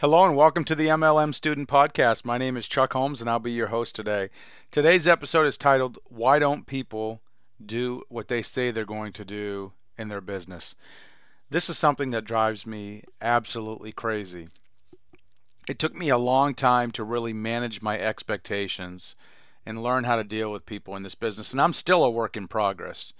Hello and welcome to the MLM Student Podcast. My name is Chuck Holmes and I'll be your host today. Today's episode is titled Why Don't People Do What They Say They're Going to Do in Their Business? This is something that drives me absolutely crazy. It took me a long time to really manage my expectations and learn how to deal with people in this business, and I'm still a work in progress.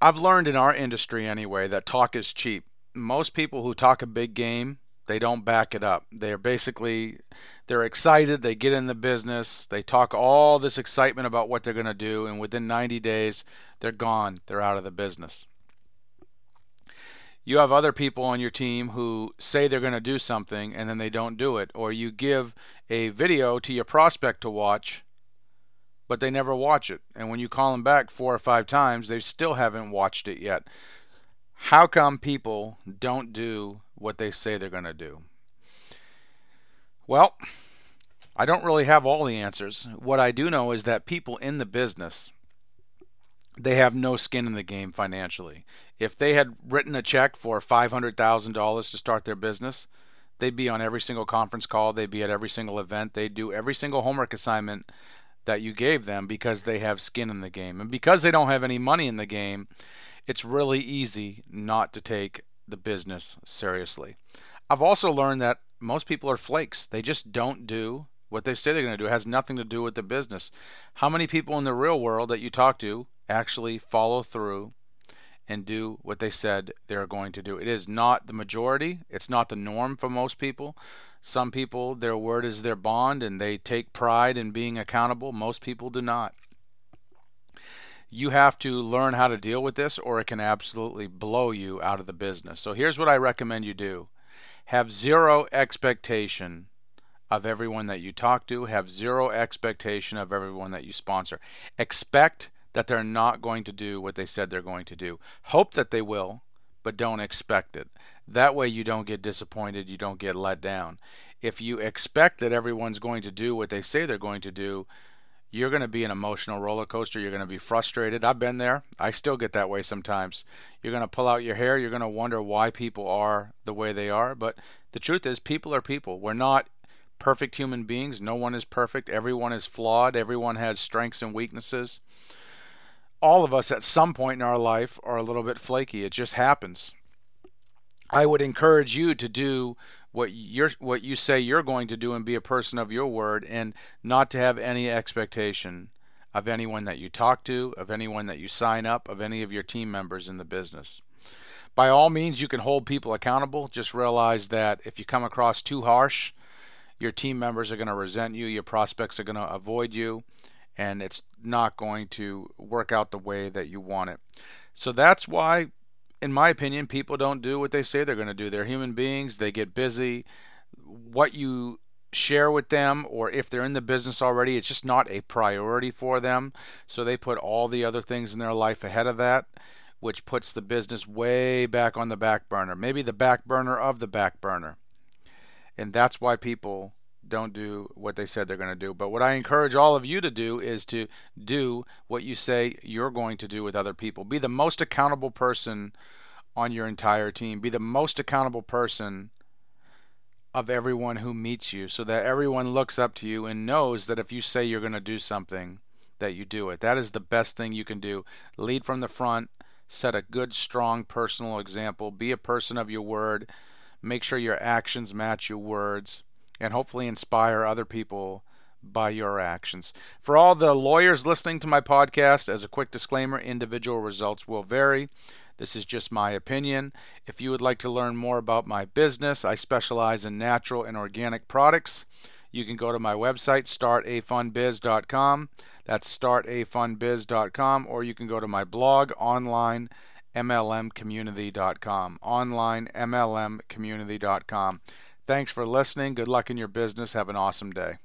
I've learned in our industry anyway that talk is cheap. Most people who talk a big game they don't back it up. They're basically they're excited, they get in the business, they talk all this excitement about what they're going to do and within 90 days they're gone. They're out of the business. You have other people on your team who say they're going to do something and then they don't do it or you give a video to your prospect to watch but they never watch it. And when you call them back four or five times, they still haven't watched it yet. How come people don't do what they say they're going to do? Well, I don't really have all the answers. What I do know is that people in the business they have no skin in the game financially. If they had written a check for $500,000 to start their business, they'd be on every single conference call, they'd be at every single event, they'd do every single homework assignment that you gave them because they have skin in the game. And because they don't have any money in the game, it's really easy not to take the business seriously. I've also learned that most people are flakes. They just don't do what they say they're going to do. It has nothing to do with the business. How many people in the real world that you talk to actually follow through and do what they said they're going to do? It is not the majority, it's not the norm for most people. Some people, their word is their bond and they take pride in being accountable. Most people do not you have to learn how to deal with this or it can absolutely blow you out of the business. So here's what I recommend you do have zero expectation of everyone that you talk to, have zero expectation of everyone that you sponsor. Expect that they're not going to do what they said they're going to do. Hope that they will, but don't expect it. That way you don't get disappointed, you don't get let down. If you expect that everyone's going to do what they say they're going to do, you're going to be an emotional roller coaster. You're going to be frustrated. I've been there. I still get that way sometimes. You're going to pull out your hair. You're going to wonder why people are the way they are. But the truth is, people are people. We're not perfect human beings. No one is perfect. Everyone is flawed. Everyone has strengths and weaknesses. All of us at some point in our life are a little bit flaky. It just happens. I would encourage you to do what you're what you say you're going to do and be a person of your word and not to have any expectation of anyone that you talk to, of anyone that you sign up, of any of your team members in the business. By all means, you can hold people accountable. Just realize that if you come across too harsh, your team members are going to resent you, your prospects are going to avoid you, and it's not going to work out the way that you want it. So that's why in my opinion, people don't do what they say they're going to do. They're human beings, they get busy. What you share with them, or if they're in the business already, it's just not a priority for them. So they put all the other things in their life ahead of that, which puts the business way back on the back burner, maybe the back burner of the back burner. And that's why people don't do what they said they're going to do. But what I encourage all of you to do is to do what you say you're going to do with other people. Be the most accountable person on your entire team. Be the most accountable person of everyone who meets you so that everyone looks up to you and knows that if you say you're going to do something, that you do it. That is the best thing you can do. Lead from the front, set a good, strong personal example, be a person of your word, make sure your actions match your words and hopefully inspire other people by your actions. For all the lawyers listening to my podcast, as a quick disclaimer, individual results will vary. This is just my opinion. If you would like to learn more about my business, I specialize in natural and organic products. You can go to my website, startafunbiz.com. That's startafunbiz.com, or you can go to my blog online, mlmcommunity.com. onlinemlmcommunity.com. Thanks for listening. Good luck in your business. Have an awesome day.